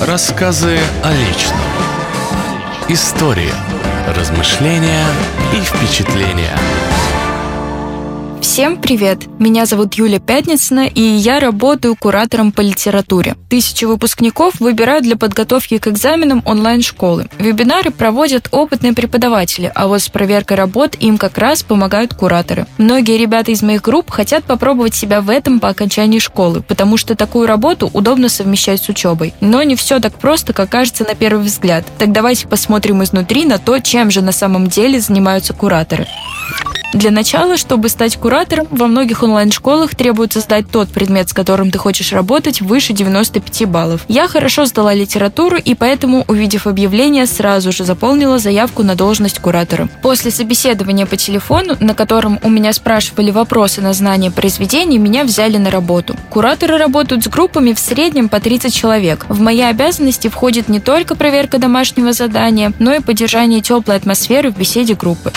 Рассказы о личном. История. Размышления и впечатления. Всем привет! Меня зовут Юля Пятницына, и я работаю куратором по литературе. Тысячи выпускников выбирают для подготовки к экзаменам онлайн-школы. Вебинары проводят опытные преподаватели, а вот с проверкой работ им как раз помогают кураторы. Многие ребята из моих групп хотят попробовать себя в этом по окончании школы, потому что такую работу удобно совмещать с учебой. Но не все так просто, как кажется на первый взгляд. Так давайте посмотрим изнутри на то, чем же на самом деле занимаются кураторы. Для начала, чтобы стать куратором, во многих онлайн-школах требуется сдать тот предмет, с которым ты хочешь работать, выше 95 баллов. Я хорошо сдала литературу и поэтому, увидев объявление, сразу же заполнила заявку на должность куратора. После собеседования по телефону, на котором у меня спрашивали вопросы на знание произведений, меня взяли на работу. Кураторы работают с группами в среднем по 30 человек. В мои обязанности входит не только проверка домашнего задания, но и поддержание теплой атмосферы в беседе группы.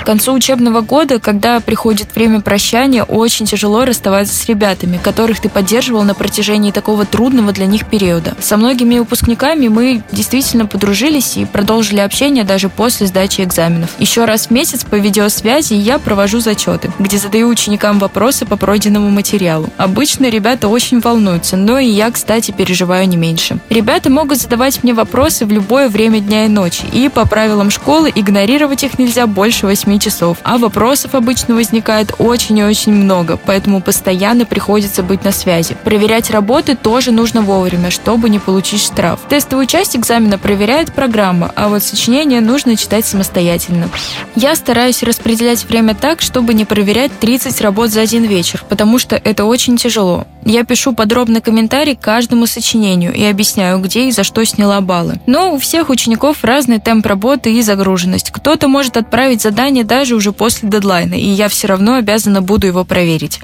К концу учебного года, когда приходит время прощания, очень тяжело расставаться с ребятами, которых ты поддерживал на протяжении такого трудного для них периода. Со многими выпускниками мы действительно подружились и продолжили общение даже после сдачи экзаменов. Еще раз в месяц по видеосвязи я провожу зачеты, где задаю ученикам вопросы по пройденному материалу. Обычно ребята очень волнуются, но и я, кстати, переживаю не меньше. Ребята могут задавать мне вопросы в любое время дня и ночи, и по правилам школы игнорировать их нельзя больше 8 8 часов. А вопросов обычно возникает очень и очень много, поэтому постоянно приходится быть на связи. Проверять работы тоже нужно вовремя, чтобы не получить штраф. Тестовую часть экзамена проверяет программа, а вот сочинение нужно читать самостоятельно. Я стараюсь распределять время так, чтобы не проверять 30 работ за один вечер, потому что это очень тяжело. Я пишу подробный комментарий к каждому сочинению и объясняю, где и за что сняла баллы. Но у всех учеников разный темп работы и загруженность. Кто-то может отправить задание даже уже после дедлайна, и я все равно обязана буду его проверить.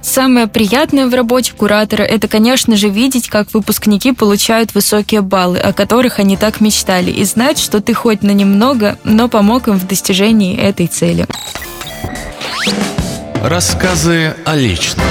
Самое приятное в работе куратора – это, конечно же, видеть, как выпускники получают высокие баллы, о которых они так мечтали, и знать, что ты хоть на немного, но помог им в достижении этой цели. Рассказы о личном.